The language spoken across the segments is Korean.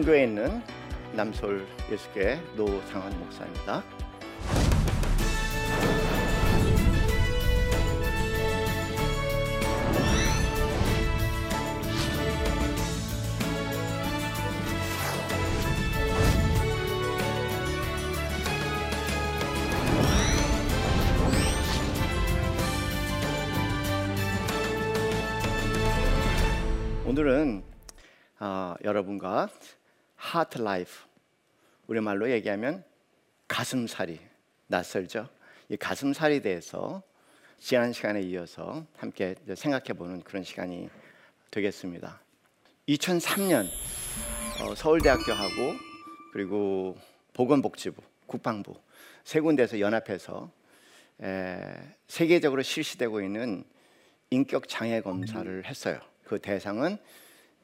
한교에 있는 남서울 예수교회 노상원 목사입니다. 오늘은 어, 여러분과 하트 라이프 우리말로 얘기하면 가슴살이 낯설죠. 이 가슴살이 대해서 지난 시간에 이어서 함께 생각해 보는 그런 시간이 되겠습니다. 2003년 어, 서울대학교하고 그리고 보건복지부, 국방부 세 군데에서 연합해서 에, 세계적으로 실시되고 있는 인격 장애 검사를 했어요. 그 대상은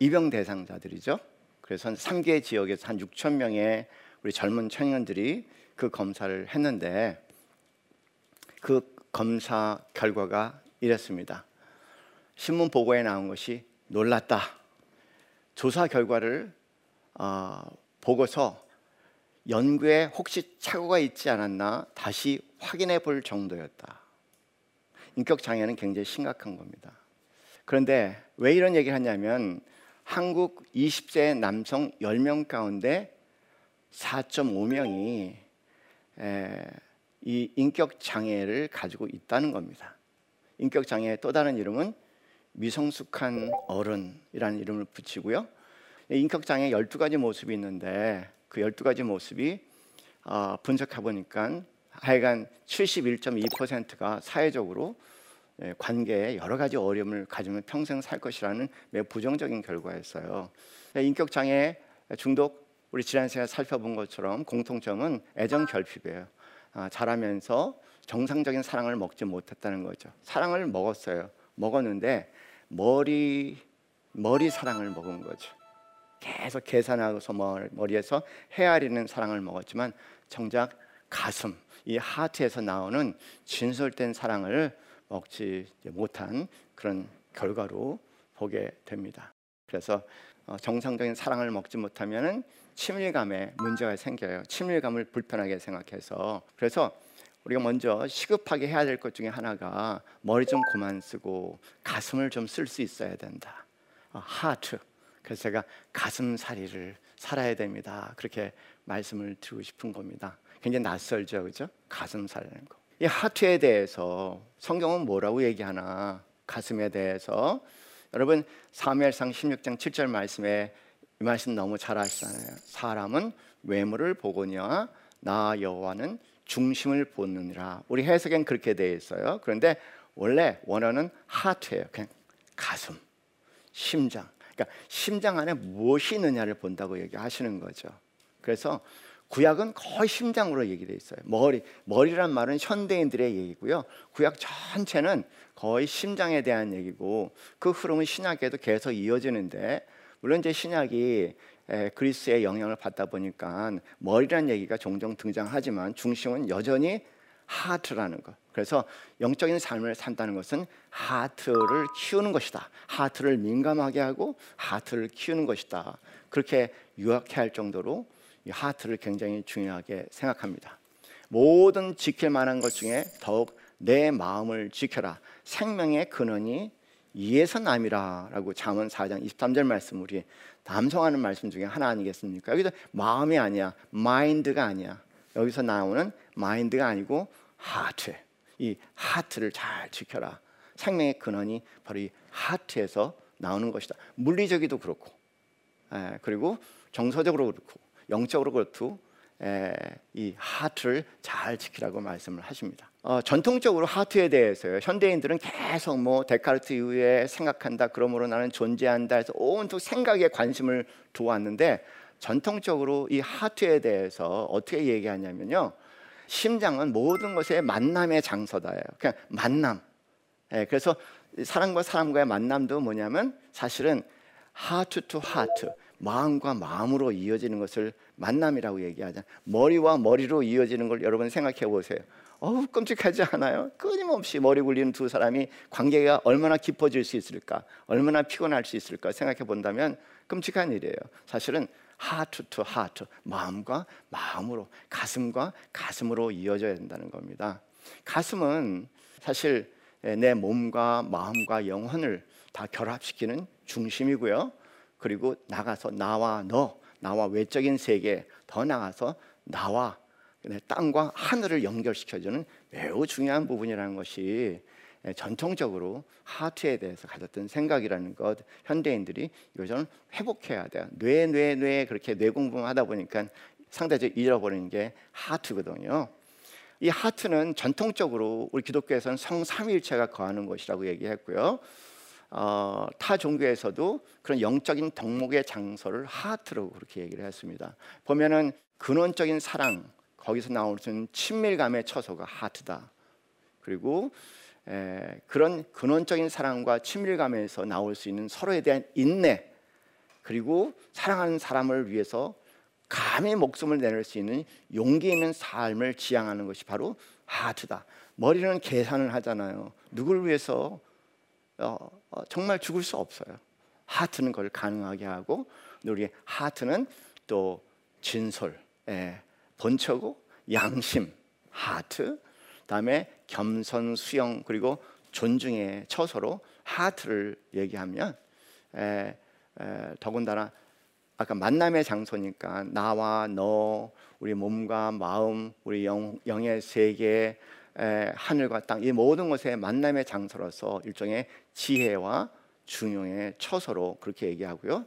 입영 대상자들이죠. 그래서 3개 지역에서 한 6천 명의 우리 젊은 청년들이 그 검사를 했는데 그 검사 결과가 이랬습니다. 신문 보고에 나온 것이 놀랐다. 조사 결과를 어, 보고서 연구에 혹시 착오가 있지 않았나 다시 확인해 볼 정도였다. 인격 장애는 굉장히 심각한 겁니다. 그런데 왜 이런 얘기를 하냐면 한국 20세 남성 10명 가운데 4.5명이 이 인격 장애를 가지고 있다는 겁니다. 인격 장애의 또 다른 이름은 미성숙한 어른이라는 이름을 붙이고요. 인격 장애 12가지 모습이 있는데 그 12가지 모습이 어, 분석해 보니까 하여간 71.2%가 사회적으로 예, 관계에 여러 가지 어려움을 가지면 평생 살 것이라는 매우 부정적인 결과였어요. 예, 인격 장애 중독 우리 지난 시간에 살펴본 것처럼 공통점은 애정 결핍이에요. 아, 자라면서 정상적인 사랑을 먹지 못했다는 거죠. 사랑을 먹었어요. 먹었는데 머리 머리 사랑을 먹은 거죠. 계속 계산하고서 머리에서 헤아리는 사랑을 먹었지만 정작 가슴 이 하트에서 나오는 진솔된 사랑을 먹지 못한 그런 결과로 보게 됩니다. 그래서 어, 정상적인 사랑을 먹지 못하면은 친밀감에 문제가 생겨요. 친밀감을 불편하게 생각해서 그래서 우리가 먼저 시급하게 해야 될 것 중에 하나가 머리 좀 그만 쓰고 가슴을 좀 쓸 수 있어야 된다. 하트. 어, 그래서 제가 가슴살이를 살아야 됩니다. 그렇게 말씀을 드리고 싶은 겁니다. 굉장히 낯설죠, 그죠? 가슴살이라는 거. 이 하트에 대해서 성경은 뭐라고 얘기하나 가슴에 대해서 여러분 사무엘상 16장 7절 말씀에 이 말씀 너무 잘 아시잖아요. 사람은 외모를 보거냐 나 여호와는 중심을 보느니라. 우리 해석엔 그렇게 되어 있어요. 그런데 원래 원어는 하트예요. 그냥 가슴, 심장. 그러니까 심장 안에 무엇이 있느냐를 본다고 얘기하시는 거죠. 그래서 구약은 거의 심장으로 얘기돼 있어요. 머리, 머리란 말은 현대인들의 얘기고요. 구약 전체는 거의 심장에 대한 얘기고 그 흐름은 신약에도 계속 이어지는데 물론 이제 신약이 그리스의 영향을 받다 보니까 머리란 얘기가 종종 등장하지만 중심은 여전히 heart라는 것. 그래서 영적인 삶을 산다는 것은 heart를 키우는 것이다. heart를 민감하게 하고 heart를 키우는 것이다. 그렇게 요약해야 할 정도로 이 heart를 굉장히 중요하게 생각합니다. 모든 지킬 만한 것 중에 더욱 내 마음을 지켜라. 생명의 근원이 이에서 남이라라고 잠언 4장 23절 말씀 우리 암송하는 말씀 중에 하나 아니겠습니까? 여기서 마음이 아니야. mind가 아니야. 여기서 나오는 마인드가 아니고 하트. 이 하트를 잘 지켜라. 생명의 근원이 바로 이 하트에서 나오는 것이다. 물리적이도 그렇고, 에, 그리고 정서적으로 그렇고, 영적으로 그렇고 이 하트를 잘 지키라고 말씀을 하십니다. 어, 전통적으로 하트에 대해서요. 현대인들은 계속 뭐 데카르트 이후에 생각한다. 그러므로 나는 존재한다. 해서 온통 생각에 관심을 두었는데 전통적으로 이 하트에 대해서 어떻게 얘기하냐면요. 심장은 모든 것의 만남의 장소다예요. 그냥 만남. 예, 그래서 사람과 사람과의 만남도 뭐냐면 사실은 하트 투 하트. 마음과 마음으로 이어지는 것을 만남이라고 얘기하잖아요. 머리와 머리로 이어지는 걸 여러분 생각해 보세요. 어우 끔찍하지 않아요? 끊임없이 머리 굴리는 두 사람이 관계가 얼마나 깊어질 수 있을까? 얼마나 피곤할 수 있을까 생각해 본다면 끔찍한 일이에요. 사실은 하트 투 하트 마음과 마음으로 가슴과 가슴으로 이어져야 된다는 겁니다. 가슴은 사실 내 몸과 마음과 영혼을 다 결합시키는 중심이고요. 그리고 나가서 나와 너, 나와 외적인 세계, 더 나가서 나와 땅과 하늘을 연결시켜주는 매우 중요한 부분이라는 것이 전통적으로 하트에 대해서 가졌던 생각이라는 것 현대인들이 요즘 회복해야 돼요. 뇌, 뇌, 뇌 그렇게 뇌 공부하다 보니까 상대적으로 잃어버리는 게 하트거든요. 이 하트는 전통적으로 우리 기독교에서는 성삼일체가 거하는 것이라고 얘기했고요. 어, 타 종교에서도 그런 영적인 덕목의 장소를 하트로 그렇게 얘기를 했습니다. 보면은 근원적인 사랑 거기서 나올 수 있는 친밀감의 처소가 하트다. 그리고 에, 그런 근원적인 사랑과 친밀감에서 나올 수 있는 서로에 대한 인내 그리고 사랑하는 사람을 위해서 감히 목숨을 내릴 수 있는 용기 있는 삶을 지향하는 것이 바로 하트다. 머리는 계산을 하잖아요. 누굴 위해서 정말 죽을 수 없어요. 하트는 그걸 가능하게 하고 우리 하트는 또 진솔, 예, 본처고 양심, 하트, 다음에 겸손, 수용 그리고 존중의 처소로 하트를 얘기하면 에, 에, 더군다나 아까 만남의 장소니까 나와 너, 우리 몸과 마음, 우리 영, 영의 세계, 에, 하늘과 땅 이 모든 것의 만남의 장소로서 일종의 지혜와 중용의 처소로 그렇게 얘기하고요.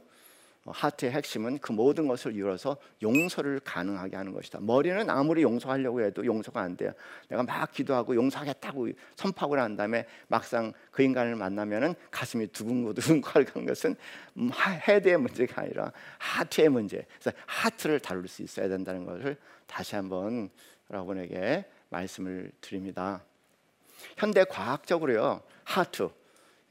어, 하트의 핵심은 그 모든 것을 이뤄서 용서를 가능하게 하는 것이다. 머리는 아무리 용서하려고 해도 용서가 안 돼요. 내가 막 기도하고 용서하겠다고 선포하고 난 다음에 막상 그 인간을 만나면은 가슴이 두근거두근거리는 것은 음, 헤드의 문제가 아니라 하트의 문제. 그래서 하트를 다룰 수 있어야 된다는 것을 다시 한번 여러분에게 말씀을 드립니다. 현대 과학적으로요 하트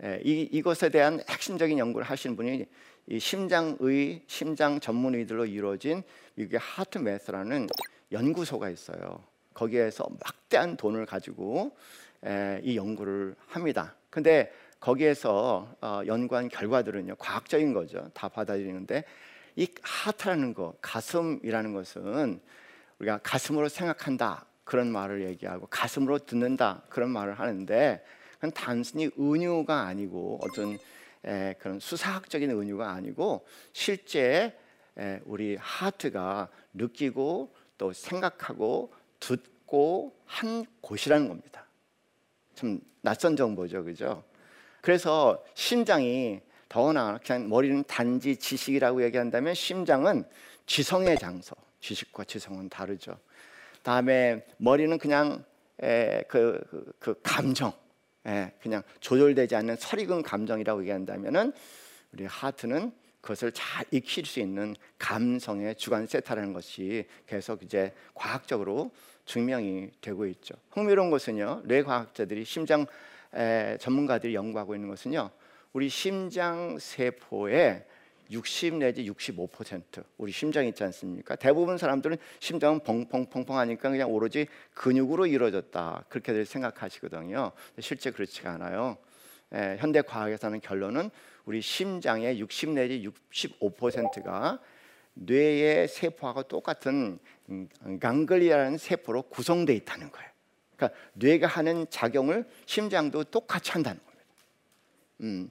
예, 이, 이것에 대한 핵심적인 연구를 하시는 분이 이 심장의 심장 전문의들로 이루어진 미국의 HeartMath라는 연구소가 있어요. 거기에서 막대한 돈을 가지고 에, 이 연구를 합니다. 근데 거기에서 어, 연구한 결과들은요 과학적인 거죠. 다 받아들이는데 이 heart라는 거, 가슴이라는 것은 우리가 가슴으로 생각한다 그런 말을 얘기하고 가슴으로 듣는다 그런 말을 하는데 그건 단순히 은유가 아니고 어떤 에, 그런 수사학적인 은유가 아니고 실제 에, 우리 하트가 느끼고 또 생각하고 듣고 한 곳이라는 겁니다. 좀 낯선 정보죠, 그죠? 그래서 심장이 더나 그냥 머리는 단지 지식이라고 얘기한다면 심장은 지성의 장소. 지식과 지성은 다르죠. 다음에 머리는 그냥 에, 그, 그, 그 감정. 예, 그냥 조절되지 않는 설익은 감정이라고 얘기한다면은 우리 하트는 그것을 잘 익힐 수 있는 감성의 주관 세타라는 것이 계속 이제 과학적으로 증명이 되고 있죠. 흥미로운 것은요, 뇌 과학자들이 심장 에, 전문가들이 연구하고 있는 것은요, 우리 심장 세포의 60 내지 65% 우리 심장 있지 않습니까? 대부분 사람들은 심장은 펑펑펑펑 하니까 그냥 오로지 근육으로 이루어졌다 그렇게들 생각하시거든요. 실제 그렇지가 않아요. 에, 현대 과학에서는 결론은 우리 심장의 60 내지 65%가 뇌의 세포하고 똑같은 강글리아라는 세포로 구성되어 있다는 거예요. 그러니까 뇌가 하는 작용을 심장도 똑같이 한다는 겁니다. 음,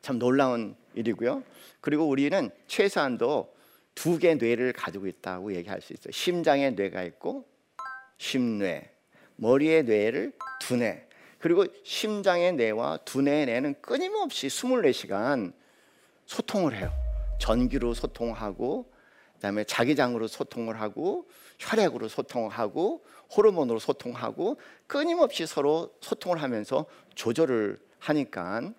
참 놀라운 일이고요. 그리고 우리는 최소한도 두 개 뇌를 가지고 있다고 얘기할 수 있어요. 심장에 뇌가 있고 심뇌, 머리의 뇌를 두뇌. 그리고 심장의 뇌와 두뇌의 뇌는 끊임없이 24시간 소통을 해요. 전기로 소통하고 그다음에 자기장으로 소통을 하고 혈액으로 소통하고 호르몬으로 소통하고 끊임없이 서로 소통을 하면서 조절을 하니까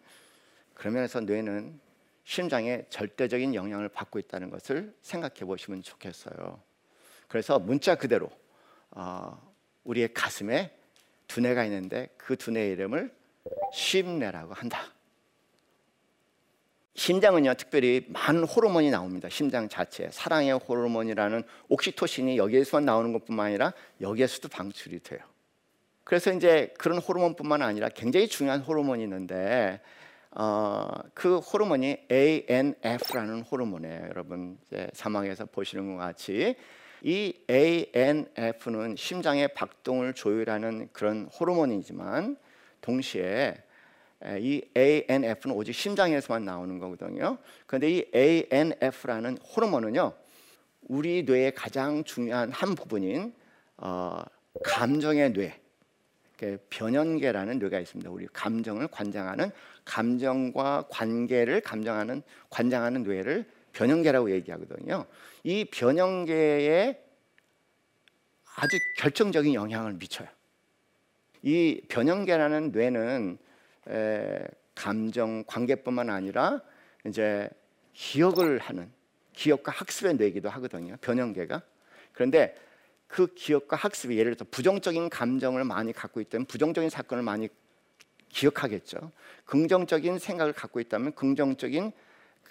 그러면서 뇌는 심장에 절대적인 영향을 받고 있다는 것을 생각해 보시면 좋겠어요. 그래서 문자 그대로 어, 우리의 가슴에 두뇌가 있는데 그 두뇌의 이름을 심뇌라고 한다. 심장은요 특별히 많은 호르몬이 나옵니다. 심장 자체에 사랑의 호르몬이라는 옥시토신이 여기에서만 나오는 것뿐만 아니라 여기에서도 방출이 돼요. 그래서 이제 그런 호르몬뿐만 아니라 굉장히 중요한 호르몬이 있는데 어, 그 호르몬이 ANF라는 호르몬이에요. 여러분 이제 사망에서 보시는 것 같이 이 ANF는 심장의 박동을 조율하는 그런 호르몬이지만 동시에 이 ANF는 오직 심장에서만 나오는 거거든요. 그런데 이 ANF라는 호르몬은요, 우리 뇌의 가장 중요한 한 부분인 어, 감정의 뇌, 변연계라는 뇌가 있습니다. 우리 감정을 관장하는 감정과 관계를 감정하는 관장하는 뇌를 변연계라고 얘기하거든요. 이 변연계에 아주 결정적인 영향을 미쳐요. 이 변연계라는 뇌는 에, 감정 관계뿐만 아니라 이제 기억을 하는 기억과 학습의 뇌기도 하거든요. 변연계가. 그런데 그 기억과 학습이 예를 들어서 부정적인 감정을 많이 갖고 있다면 부정적인 사건을 많이 기억하겠죠. 긍정적인 생각을 갖고 있다면 긍정적인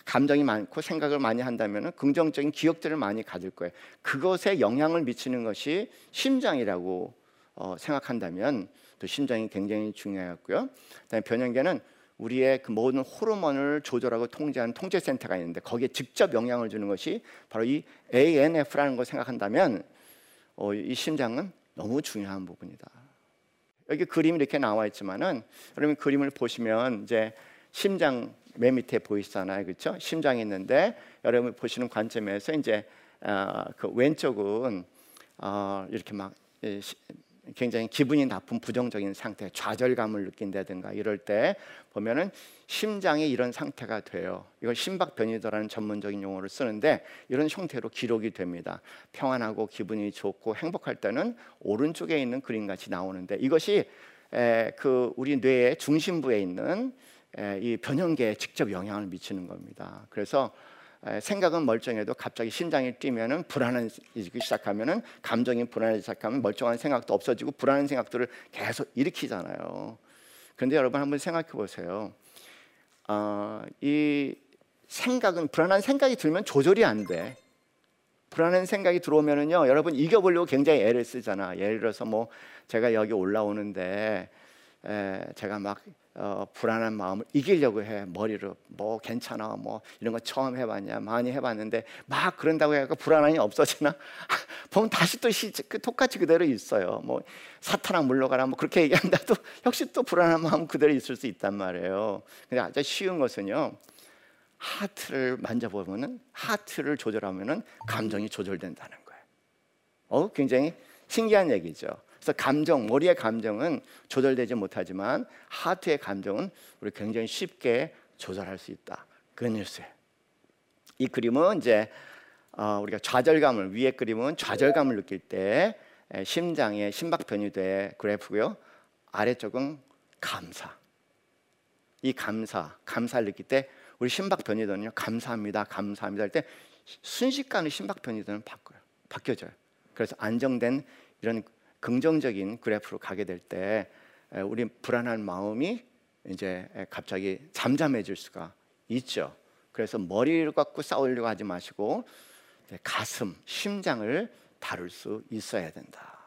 감정이 많고 생각을 많이 한다면 긍정적인 기억들을 많이 가질 거예요. 그것에 영향을 미치는 것이 심장이라고 어, 생각한다면 또 심장이 굉장히 중요하고요. 그다음에 변형계는 우리의 그 모든 호르몬을 조절하고 통제하는 통제센터가 있는데 거기에 직접 영향을 주는 것이 바로 이 ANF라는 걸 생각한다면 어, 이 심장은 너무 중요한 부분이다. 여기 그림이 이렇게 나와 있지만은 여러분 그림을 보시면 이제 심장 맨 밑에 보이시잖아요, 그렇죠? 심장이 있는데 여러분 보시는 관점에서 이제 어, 그 왼쪽은 어, 이렇게 막 굉장히 기분이 나쁜 부정적인 상태, 좌절감을 느낀다든가 이럴 때 보면은 심장이 이런 상태가 돼요. 이걸 심박 변이도라는 전문적인 용어를 쓰는데 이런 형태로 기록이 됩니다. 평안하고 기분이 좋고 행복할 때는 오른쪽에 있는 그림 같이 나오는데 이것이 에, 그 우리 뇌의 중심부에 있는 에, 이 변형계에 직접 영향을 미치는 겁니다. 그래서 생각은 멀쩡해도 갑자기 심장이 뛰면은 불안해지기 시작하면은 감정이 불안해지기 시작하면 멀쩡한 생각도 없어지고 불안한 생각들을 계속 일으키잖아요. 그런데 여러분 한번 생각해 보세요. 어, 이 생각은 불안한 생각이 들면 조절이 안 돼. 불안한 생각이 들어오면은요, 여러분 이겨보려고 굉장히 애를 쓰잖아. 예를 들어서 뭐 제가 여기 올라오는데 에, 제가 막 어, 불안한 마음을 이기려고 해. 머리로 뭐 괜찮아 뭐 이런 거 처음 해봤냐 많이 해봤는데 막 그런다고 해서 불안함이 없어지나? 보면 다시 또 시, 그 똑같이 그대로 있어요. 뭐 사탄아 물러가라 뭐 그렇게 얘기한다도 역시 또 불안한 마음 그대로 있을 수 있단 말이에요. 근데 아주 쉬운 것은요 하트를 만져보면은 하트를 조절하면은 감정이 조절된다는 거예요. 어 굉장히 신기한 얘기죠 그래서 감정, 머리의 감정은 조절되지 못하지만 하트의 감정은 우리 굉장히 쉽게 조절할 수 있다. 그 뉴스예요. 이 그림은 이제 어, 우리가 좌절감을 위에 그림은 좌절감을 느낄 때 심장의 심박 변이돼 그래프고요. 아래쪽은 감사. 이 감사, 감사를 느낄 때 우리 심박 변이도는요. 감사합니다, 감사합니다 할 때 순식간에 심박 변이도는 바뀌어요. 바뀌어져요. 그래서 안정된 이런 긍정적인 그래프로 가게 될 때 우리 불안한 마음이 이제 갑자기 잠잠해질 수가 있죠. 그래서 머리를 갖고 싸우려고 하지 마시고 가슴, 심장을 다룰 수 있어야 된다.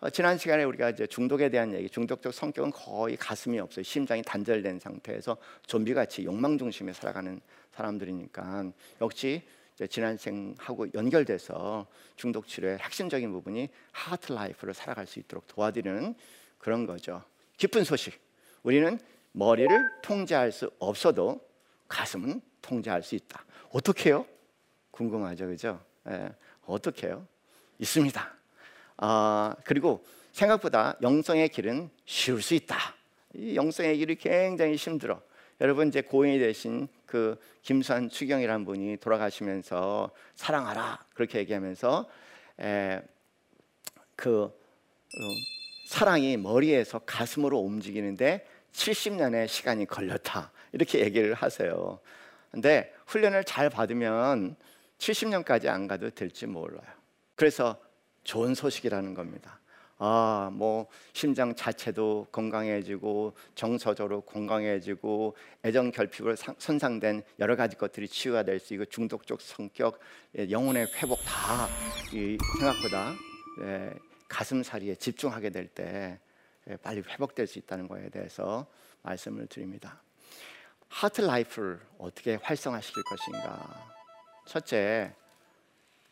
어, 지난 시간에 우리가 이제 중독에 대한 얘기, 중독적 성격은 거의 가슴이 없어요. 심장이 단절된 상태에서 좀비같이 욕망 중심에 살아가는 사람들이니까 역시 지난 생하고 연결돼서 중독 치료의 핵심적인 부분이 하트 라이프를 살아갈 수 있도록 도와드리는 그런 거죠. 기쁜 소식. 우리는 머리를 통제할 수 없어도 가슴은 통제할 수 있다. 어떻게요? 궁금하죠, 그죠? 예, 어떻게요? 있습니다. 아, 그리고 생각보다 영성의 길은 쉬울 수 있다. 이 영성의 길이 굉장히 힘들어. 여러분 이제 고인이 되신 그 김수환 추경이라는 분이 돌아가시면서 사랑하라 그렇게 얘기하면서 에, 그 어, 사랑이 머리에서 가슴으로 움직이는데 70년의 시간이 걸렸다 이렇게 얘기를 하세요. 근데 훈련을 잘 받으면 70년까지 안 가도 될지 몰라요. 그래서 좋은 소식이라는 겁니다. 아, 뭐 심장 자체도 건강해지고 정서적으로 건강해지고 애정 결핍으로 손상된 여러 가지 것들이 치유가 될 수 있고 중독적 성격, 예, 영혼의 회복 다 생각보다 예, 가슴살이에 집중하게 될때 예, 빨리 회복될 수 있다는 것에 대해서 말씀을 드립니다. heart life를 어떻게 활성화시킬 것인가? 첫째,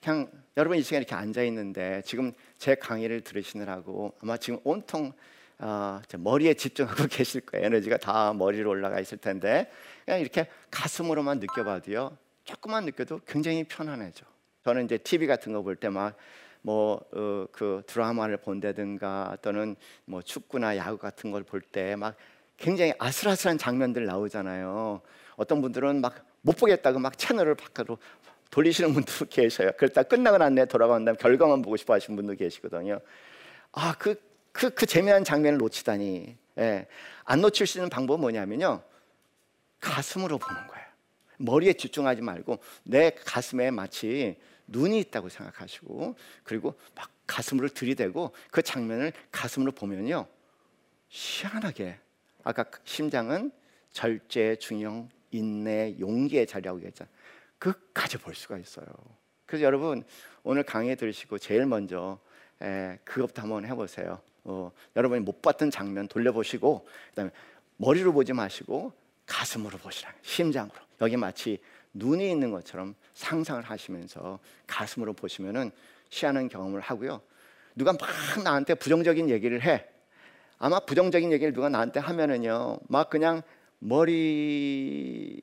그냥 여러분 이 시간에 이렇게 앉아 있는데 지금 제 강의를 들으시느라고 아마 지금 온통 어, 머리에 집중하고 계실 거예요. 에너지가 다 머리로 올라가 있을 텐데 그냥 이렇게 가슴으로만 느껴봐도요. 조금만 느껴도 굉장히 편안해져. 저는 이제 TV 같은 거 볼 때 막 뭐그 어, 드라마를 본다든가 또는 뭐 축구나 야구 같은 걸 볼 때 막 굉장히 아슬아슬한 장면들 나오잖아요. 어떤 분들은 막 못 보겠다고 막 채널을 바꿔로 돌리시는 분도 계셔요. 그러다 끝나고 난 돌아간 다음 결과만 보고 싶어 하시는 분도 계시거든요. 아, 그, 그, 그 재미난 장면을 놓치다니. 예. 안 놓칠 수 있는 방법은 뭐냐면요. 가슴으로 보는 거예요. 머리에 집중하지 말고 내 가슴에 마치 눈이 있다고 생각하시고 그리고 막 가슴으로 들이대고 그 장면을 가슴으로 보면요. 희한하게 아까 심장은 절제, 중형, 인내, 용기의 자리라고 얘기했잖아요. 끝까지 볼 수가 있어요. 그래서 여러분 오늘 강의 들으시고 제일 먼저 에, 그것부터 한번 해보세요. 어, 여러분이 못 봤던 장면 돌려보시고 그다음에 머리로 보지 마시고 가슴으로 보시라. 심장으로. 여기 마치 눈이 있는 것처럼 상상을 하시면서 가슴으로 보시면은 시하는 경험을 하고요. 누가 막 나한테 부정적인 얘기를 해. 아마 부정적인 얘기를 누가 나한테 하면은요, 막 그냥 머리가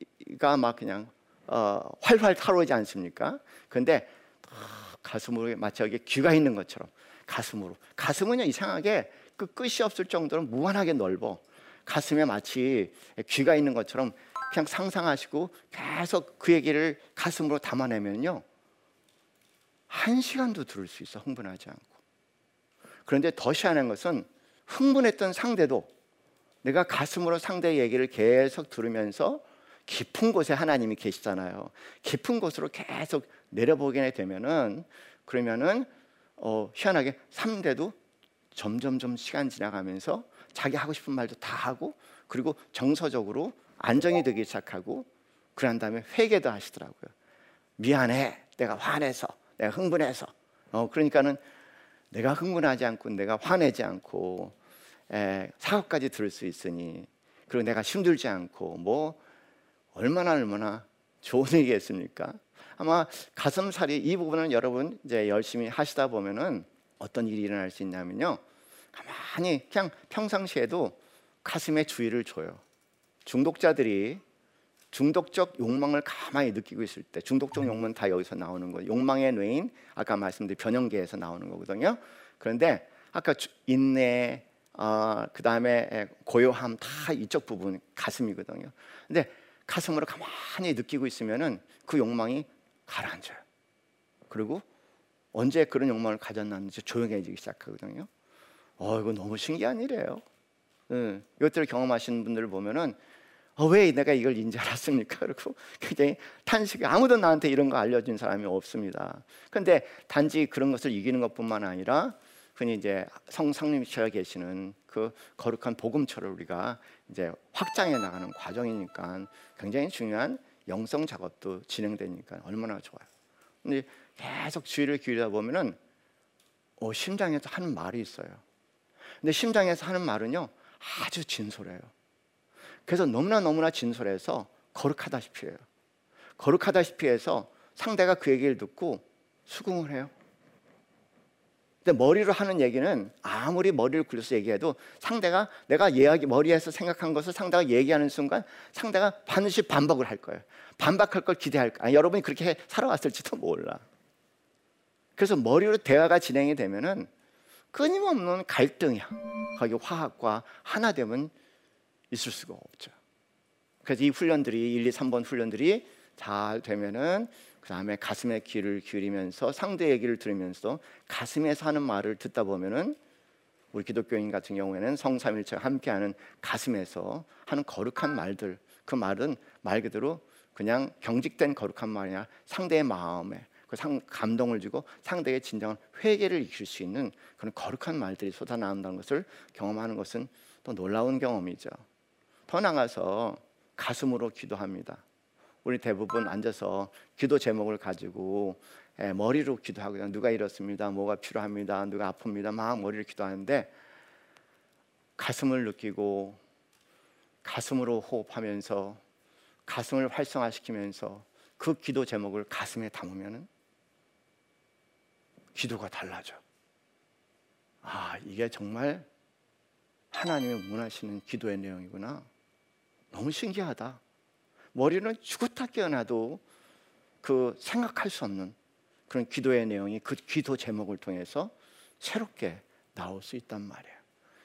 막 그냥 어, 활활 타오르지 않습니까? 근데 어, 가슴으로 마치 여기 귀가 있는 것처럼 가슴으로. 가슴은요 이상하게 그 끝이 없을 정도로 무한하게 넓어. 가슴에 마치 귀가 있는 것처럼 그냥 상상하시고 계속 그 얘기를 가슴으로 담아내면요 한 시간도 들을 수 있어 흥분하지 않고. 그런데 더 희한한 것은 흥분했던 상대도 내가 가슴으로 상대의 얘기를 계속 들으면서 깊은 곳에 하나님이 계시잖아요. 깊은 곳으로 계속 내려보게 되면은 그러면은 어, 희한하게 3대도 점점점 시간 지나가면서 자기 하고 싶은 말도 다 하고 그리고 정서적으로 안정이 되기 시작하고 그런 다음에 회개도 하시더라고요. 미안해, 내가 화내서, 내가 흥분해서. 어, 그러니까는 내가 흥분하지 않고 내가 화내지 않고 에, 사과까지 들을 수 있으니 그리고 내가 힘들지 않고 뭐 얼마나 얼마나 좋은 얘기겠습니까? 아마 가슴살이 이 부분은 여러분 이제 열심히 하시다 보면은 어떤 일이 일어날 수 있냐면요. 가만히 그냥 평상시에도 가슴에 주의를 줘요. 중독자들이 중독적 욕망을 가만히 느끼고 있을 때 중독적 욕망은 다 여기서 나오는 거예요. 욕망의 뇌인 아까 말씀드린 변형계에서 나오는 거거든요. 그런데 아까 인내, 어, 그 다음에 고요함 다 이쪽 부분 가슴이거든요. 근데 가슴으로 가만히 느끼고 있으면은 그 욕망이 가라앉아요. 그리고 언제 그런 욕망을 가졌는지 조용해지기 시작하거든요. 어, 이거 너무 신기한 일이에요. 네, 이것들을 경험하시는 분들을 보면은 어, 왜 내가 이걸 인지 알았습니까? 그리고 굉장히 탄식 아무도 나한테 이런 거 알려준 사람이 없습니다. 근데 단지 그런 것을 이기는 것뿐만 아니라 흔히 이제 성상님처럼 계시는 그 거룩한 복음처를 우리가 이제 확장해 나가는 과정이니까 굉장히 중요한 영성 작업도 진행되니까 얼마나 좋아요. 근데 계속 주의를 기울이다 보면은 어, 심장에서 하는 말이 있어요. 근데 심장에서 하는 말은요 아주 진솔해요. 그래서 너무나 너무나 진솔해서 거룩하다시피 해요. 거룩하다시피 해서 상대가 그 얘기를 듣고 수긍을 해요. 근데 머리로 하는 얘기는 아무리 머리를 굴려서 얘기해도 상대가 내가 이야기 머리에서 생각한 것을 상대가 얘기하는 순간 상대가 반드시 반박을 할 거예요. 반박할 걸 기대할 거야. 여러분이 그렇게 살아왔을지도 몰라. 그래서 머리로 대화가 진행이 되면은 끊임없는 갈등이야. 거기 화학과 하나 되면 있을 수가 없죠. 그래서 이 훈련들이 1, 2, 3번 훈련들이 잘 되면은 그 다음에 가슴에 귀를 기울이면서 상대 얘기를 들으면서 가슴에서 하는 말을 듣다 보면은 우리 기독교인 같은 경우에는 성삼일체가 함께하는 가슴에서 하는 거룩한 말들 그 말은 말 그대로 그냥 경직된 거룩한 말이 아 상대의 마음에 그 상, 감동을 주고 상대의 진정한 회개를 익힐 수 있는 그런 거룩한 말들이 쏟아나온다는 것을 경험하는 것은 또 놀라운 경험이죠. 더 나가서 가슴으로 기도합니다. 우리 대부분 앉아서 기도 제목을 가지고 예, 머리로 기도하고 누가 이렇습니다. 뭐가 필요합니다. 누가 아픕니다. 막 머리를 기도하는데 가슴을 느끼고 가슴으로 호흡하면서 가슴을 활성화시키면서 그 기도 제목을 가슴에 담으면은 기도가 달라져. 아, 이게 정말 하나님의 원하시는 기도의 내용이구나. 너무 신기하다. 머리는 죽었다 깨어나도 그 생각할 수 없는 그런 기도의 내용이 그 기도 제목을 통해서 새롭게 나올 수 있단 말이에요.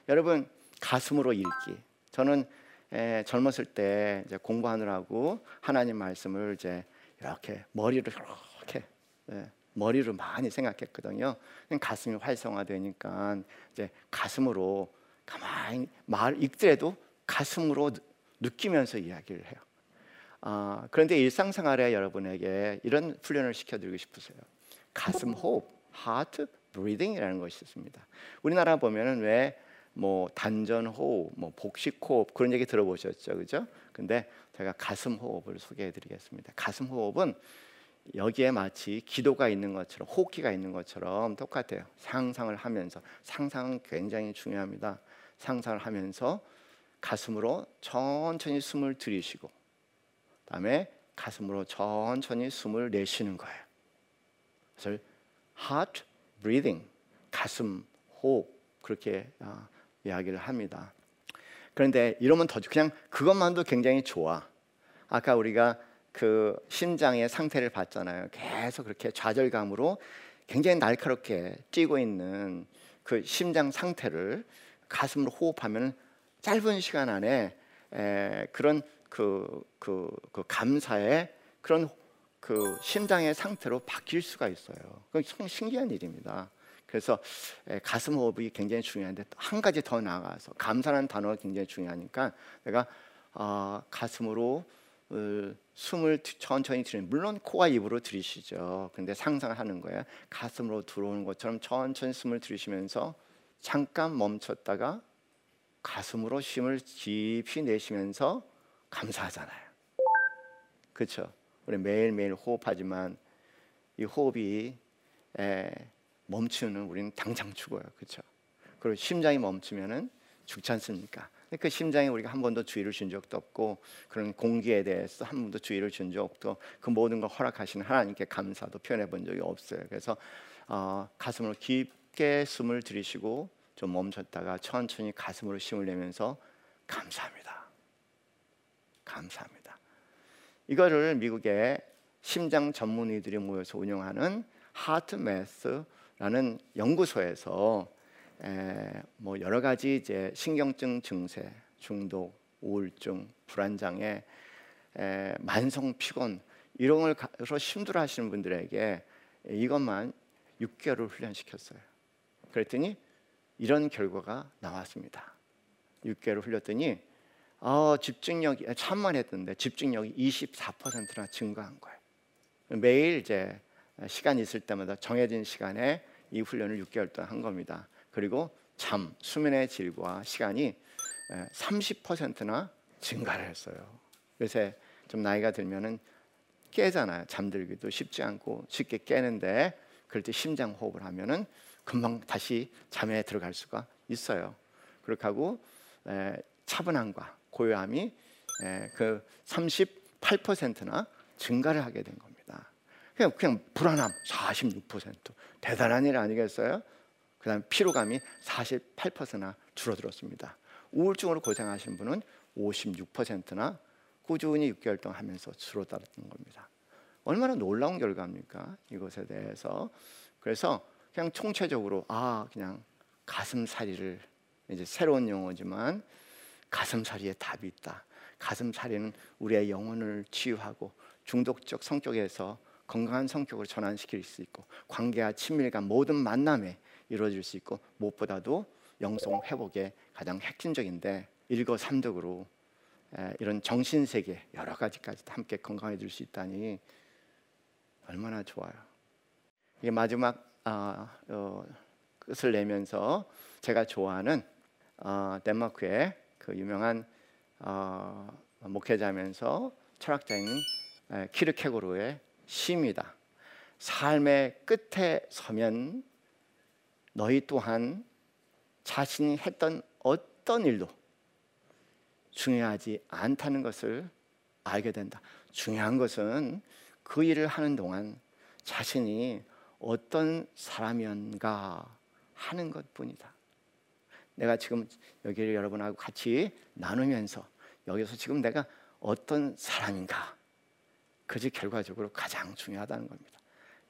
여러분 가슴으로 읽기. 저는 에, 젊었을 때 이제 공부하느라고 하나님 말씀을 이제 이렇게 머리를 이렇게 예, 머리로 많이 생각했거든요. 가슴이 활성화되니까 이제 가슴으로 가만히 말 읽더라도 가슴으로 느끼면서 이야기를 해요. 아, 그런데 일상생활에 여러분에게 이런 훈련을 시켜드리고 싶으세요. 가슴 호흡, heart breathing이라는 것이 있습니다. 우리나라 보면은 왜 뭐 단전 호흡, 뭐 복식 호흡 그런 얘기 들어보셨죠, 그죠? 근데 제가 가슴 호흡을 소개해드리겠습니다. 가슴 호흡은 여기에 마치 기도가 있는 것처럼 호흡기가 있는 것처럼 똑같아요. 상상을 하면서 상상은 굉장히 중요합니다. 상상을 하면서 가슴으로 천천히 숨을 들이쉬고 그 다음에 가슴으로 천천히 숨을 내쉬는 거예요. 그래서 heart breathing 가슴 호흡 그렇게 어, 이야기를 합니다. 그런데 이러면 더 그냥 그것만도 굉장히 좋아. 아까 우리가 그 심장의 상태를 봤잖아요. 계속 그렇게 좌절감으로 굉장히 날카롭게 뛰고 있는 그 심장 상태를 가슴으로 호흡하면 짧은 시간 안에 에, 그런 그, 그, 그 감사의 그런 그 심장의 상태로 바뀔 수가 있어요. 그건 신기한 일입니다. 그래서 가슴 호흡이 굉장히 중요한데 한 가지 더 나아가서 감사라는 단어가 굉장히 중요하니까 내가 어, 가슴으로 어, 숨을 천천히 들이는 물론 코와 입으로 들이시죠. 근데 상상을 하는 거예요. 가슴으로 들어오는 것처럼 천천히 숨을 들이시면서 잠깐 멈췄다가 가슴으로 힘을 깊이 내쉬면서 감사하잖아요. 그렇죠? 우리 매일매일 호흡하지만 이 호흡이 에, 멈추는 우리는 당장 죽어요. 그렇죠? 그리고 심장이 멈추면은 죽지 않습니까? 그 심장에 우리가 한 번도 주의를 준 적도 없고 그런 공기에 대해서 한 번도 주의를 준 적도 그 모든 걸 허락하시는 하나님께 감사도 표현해 본 적이 없어요. 그래서 어, 가슴으로 깊게 숨을 들이쉬고 좀 멈췄다가 천천히 가슴으로 힘을 내면서 감사합니다. 감사합니다. 이거를 미국의 심장 전문의들이 모여서 운영하는 하트매스라는 연구소에서 에, 뭐 여러 가지 이제 신경증 증세, 중독, 우울증, 불안장애, 에, 만성 피곤 이런 걸로 힘들어하시는 분들에게 이것만 6개월을 훈련시켰어요. 그랬더니 이런 결과가 나왔습니다. 6개월을 흘렸더니 어, 집중력이 참만 했던데 집중력이 24%나 증가한 거예요. 매일 이제 시간 있을 때마다 정해진 시간에 이 훈련을 6개월 동안 한 겁니다. 그리고 잠, 수면의 질과 시간이 30%나 증가를 했어요. 요새 좀 나이가 들면은 깨잖아요. 잠들기도 쉽지 않고 쉽게 깨는데 그럴 때 심장 호흡을 하면은 금방 다시 잠에 들어갈 수가 있어요. 그렇게 하고 차분함과 고요함이 그 38%나 증가를 하게 된 겁니다. 그냥 그냥 불안함 46% 대단한 일 아니겠어요? 그 다음 피로감이 48%나 줄어들었습니다. 우울증으로 고생하신 분은 56%나 꾸준히 6개월 동안 하면서 줄어들었던 겁니다. 얼마나 놀라운 결과입니까? 이것에 대해서 그래서 그냥 총체적으로 아 그냥 가슴살이를 이제 새로운 용어지만 가슴살이에 답이 있다. 가슴살이는 우리의 영혼을 치유하고 중독적 성격에서 건강한 성격으로 전환시킬 수 있고 관계와 친밀감 모든 만남에 이루어질 수 있고 무엇보다도 영성 회복의 가장 핵심적인데 일거삼득으로 이런 정신 세계 여러 가지까지 함께 건강해질 수 있다니 얼마나 좋아요. 이게 마지막 아, 어, 끝을 내면서 제가 좋아하는 어, 덴마크의 그 유명한 어, 목회자면서 철학자인 키르케고르의 시입니다. 삶의 끝에 서면 너희 또한 자신이 했던 어떤 일도 중요하지 않다는 것을 알게 된다. 중요한 것은 그 일을 하는 동안 자신이 어떤 사람이었는가 하는 것뿐이다. 내가 지금 여기를 여러분하고 같이 나누면서 여기서 지금 내가 어떤 사람인가 그것이 결과적으로 가장 중요하다는 겁니다.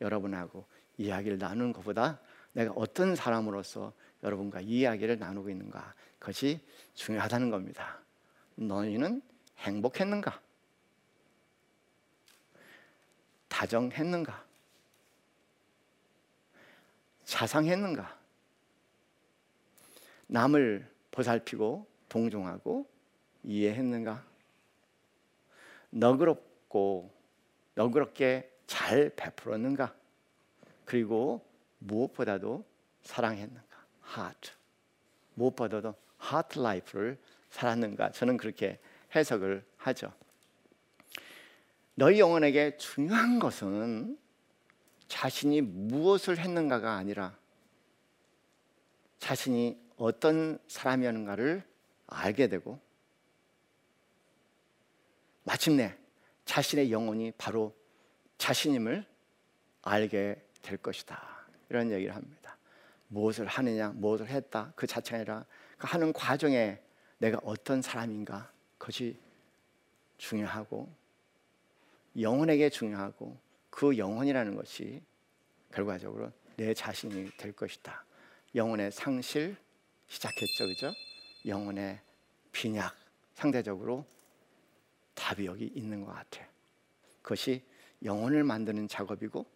여러분하고 이야기를 나누는 것보다 내가 어떤 사람으로서 여러분과 이야기를 나누고 있는가 그것이 중요하다는 겁니다. 너희는 행복했는가? 다정했는가? 자상했는가? 남을 보살피고 동정하고 이해했는가? 너그럽고 너그럽게 잘 베풀었는가? 그리고 무엇보다도 사랑했는가? 하트. 무엇보다도 heart life를 살았는가? 저는 그렇게 해석을 하죠. 너희 영혼에게 중요한 것은 자신이 무엇을 했는가가 아니라 자신이 어떤 사람이었는가를 알게 되고 마침내 자신의 영혼이 바로 자신임을 알게 될 것이다. 이런 얘기를 합니다. 무엇을 하느냐, 무엇을 했다 그 자체가 아니라 그 하는 과정에 내가 어떤 사람인가 그것이 중요하고 영혼에게 중요하고 그 영혼이라는 것이 결과적으로 내 자신이 될 것이다. 영혼의 상실 시작했죠, 그죠? 영혼의 빈약 상대적으로 답이 여기 있는 것 같아요. 그것이 영혼을 만드는 작업이고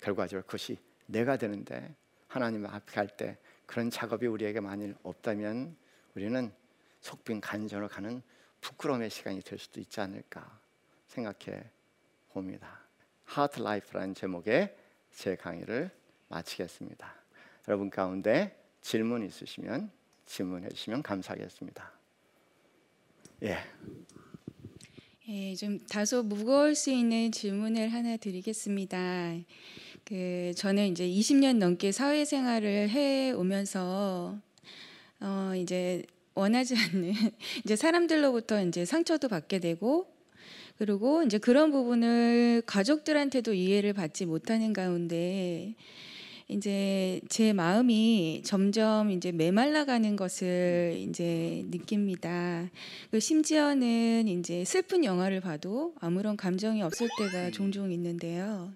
결과적으로 그것이 내가 되는데 하나님 앞에 갈 때 그런 작업이 우리에게 만일 없다면 우리는 속빈 간절로 가는 부끄러움의 시간이 될 수도 있지 않을까 생각해 봅니다. heart life라는 제목의 제 강의를 마치겠습니다. 여러분 가운데 질문 있으시면 질문해 주시면 감사하겠습니다. 예. 예, 좀 다소 무거울 수 있는 질문을 하나 드리겠습니다. 그 저는 이제 20년 넘게 사회생활을 해 오면서 어 이제 원하지 않는 이제 사람들로부터 이제 상처도 받게 되고 그리고 이제 그런 부분을 가족들한테도 이해를 받지 못하는 가운데 이제 제 마음이 점점 이제 메말라가는 것을 이제 느낍니다. 그 심지어는 이제 슬픈 영화를 봐도 아무런 감정이 없을 때가 종종 있는데요.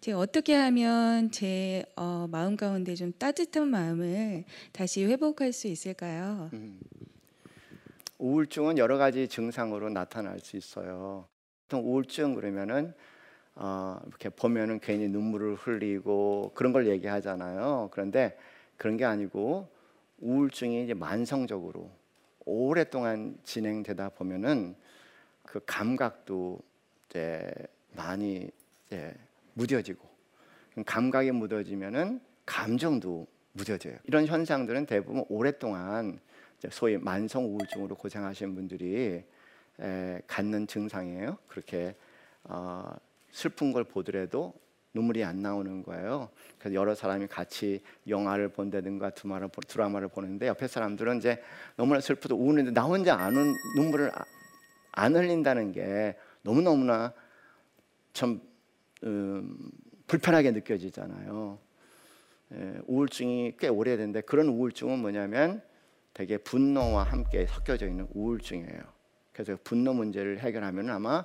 제가 어떻게 하면 제 어, 마음 가운데 좀 따뜻한 마음을 다시 회복할 수 있을까요? 음. 우울증은 여러 가지 증상으로 나타날 수 있어요. 보통 우울증 그러면은 어, 이렇게 보면은 괜히 눈물을 흘리고 그런 걸 얘기하잖아요. 그런데 그런 게 아니고 우울증이 이제 만성적으로 오랫동안 진행되다 보면은 그 감각도 이제 많이 이제 무뎌지고 감각이 묻어지면은 감정도 무뎌져요. 이런 현상들은 대부분 오랫동안 소위 만성 우울증으로 고생하시는 분들이 에, 갖는 증상이에요. 그렇게 어, 슬픈 걸 보더라도 눈물이 안 나오는 거예요. 그래서 여러 사람이 같이 영화를 본다든가 드라마를, 드라마를 보는데 옆에 사람들은 이제 너무나 슬프도 우는데 나 혼자 안 운, 눈물을 아, 안 흘린다는 게 너무 너무나 참 음, 불편하게 느껴지잖아요. 예, 우울증이 꽤 오래된데 그런 우울증은 뭐냐면 되게 분노와 함께 섞여져 있는 우울증이에요. 그래서 분노 문제를 해결하면 아마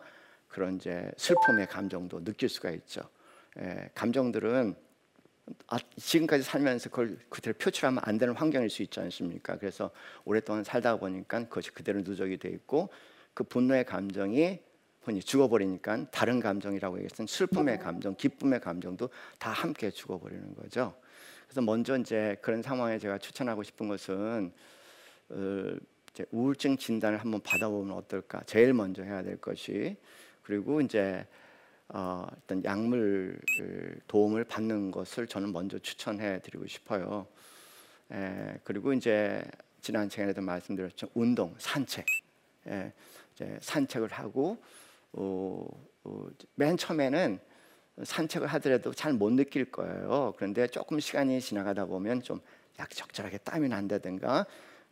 그런 이제 슬픔의 감정도 느낄 수가 있죠. 예, 감정들은 아, 지금까지 살면서 그걸 그대로 표출하면 안 되는 환경일 수 있지 않습니까? 그래서 오랫동안 살다 보니까 그것이 그대로 누적이 돼 있고 그 분노의 감정이 흔히 죽어버리니까 다른 감정이라고 얘기했던 슬픔의 감정, 기쁨의 감정도 다 함께 죽어버리는 거죠. 그래서 먼저 이제 그런 상황에 제가 추천하고 싶은 것은 어, 우울증 진단을 한번 받아보면 어떨까? 제일 먼저 해야 될 것이 그리고 이제 어, 일단 약물 도움을 받는 것을 저는 먼저 추천해 드리고 싶어요. 에, 그리고 이제 지난 시간에도 말씀드렸죠 운동, 산책. 에, 이제 산책을 하고 어, 어, 맨 처음에는 산책을 하더라도 잘 못 느낄 거예요. 그런데 조금 시간이 지나가다 보면 좀 약 적절하게 땀이 난다든가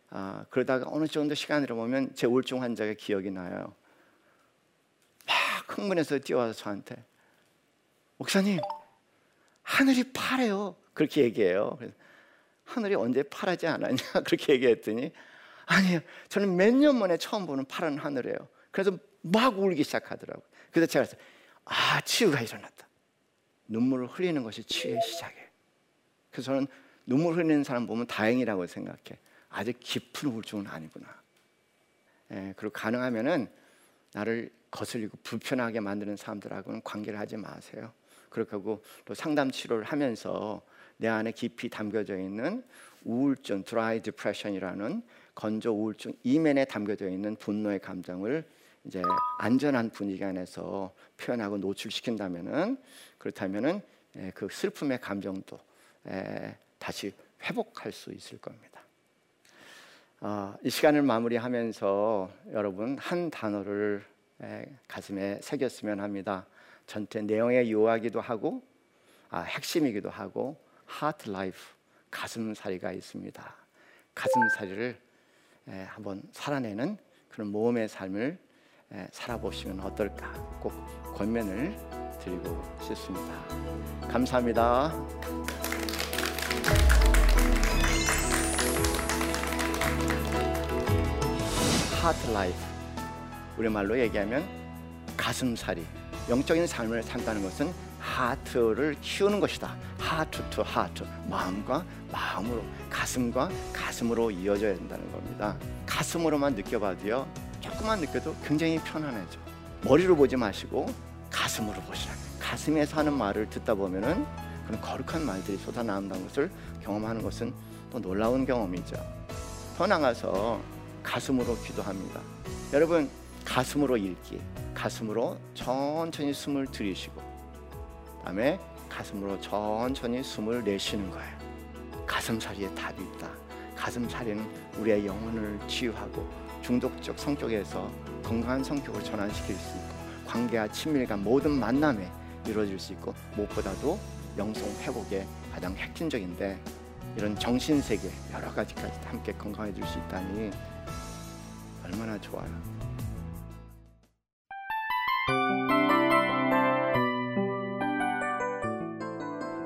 아, 그러다가 어느 정도 시간으로 보면 제 우울증 환자가 기억이 나요. 흥분해서 뛰어와서 저한테 목사님 하늘이 파래요. 그렇게 얘기해요. 하늘이 언제 파랗지 않았냐 그렇게 얘기했더니 아니요 저는 몇 년 만에 처음 보는 파란 하늘이에요. 그래서 막 울기 시작하더라고요. 그래서 제가 그랬어요. 아 치유가 일어났다. 눈물을 흘리는 것이 치유의 시작이에요. 그래서 저는 눈물 흘리는 사람 보면 다행이라고 생각해. 아주 깊은 우울증은 아니구나. 예, 그리고 가능하면은 나를 거슬리고 불편하게 만드는 사람들하고는 관계를 하지 마세요. 그렇게 하고 또 상담 치료를 하면서 내 안에 깊이 담겨져 있는 우울증, 드라이 디프레션이라는 건조 우울증 이면에 담겨져 있는 분노의 감정을 이제 안전한 분위기 안에서 표현하고 노출시킨다면은 그렇다면은 예, 그 슬픔의 감정도 예, 다시 회복할 수 있을 겁니다. 어, 이 시간을 마무리하면서 여러분 한 단어를 예, 가슴에 새겼으면 합니다. 전체 내용에 요하기도 하고 아, 핵심이기도 하고 하트 라이프 가슴살이가 있습니다. 가슴살이를 에, 한번 살아내는 그런 모험의 삶을 에, 살아보시면 어떨까 꼭 권면을 드리고 싶습니다. 감사합니다. heart life 우리말로 얘기하면 가슴살이 영적인 삶을 산다는 것은 heart를 키우는 것이다. 하트 투 하트 마음과 마음으로 가슴과 가슴으로 이어져야 된다는 겁니다. 가슴으로만 느껴봐도요 조금만 느껴도 굉장히 편안해져. 머리로 보지 마시고 가슴으로 보시라. 가슴에서 하는 말을 듣다 보면은 그런 거룩한 말들이 쏟아 나온다는 것을 경험하는 것은 또 놀라운 경험이죠. 더 나가서 가슴으로 기도합니다. 여러분 가슴으로 읽기, 가슴으로 천천히 숨을 들이쉬고, 다음에 가슴으로 천천히 숨을 내쉬는 거예요. 가슴살이에 답이 있다. 가슴살이는 우리의 영혼을 치유하고 중독적 성격에서 건강한 성격으로 전환시킬 수 있고 관계와 친밀감 모든 만남에 이루어질 수 있고 무엇보다도 영성 회복에 가장 핵심적인데 이런 정신 세계 여러 가지까지 함께 건강해질 수 있다니 얼마나 좋아요.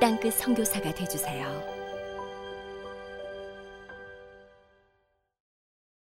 땅끝 성교사가 되주세요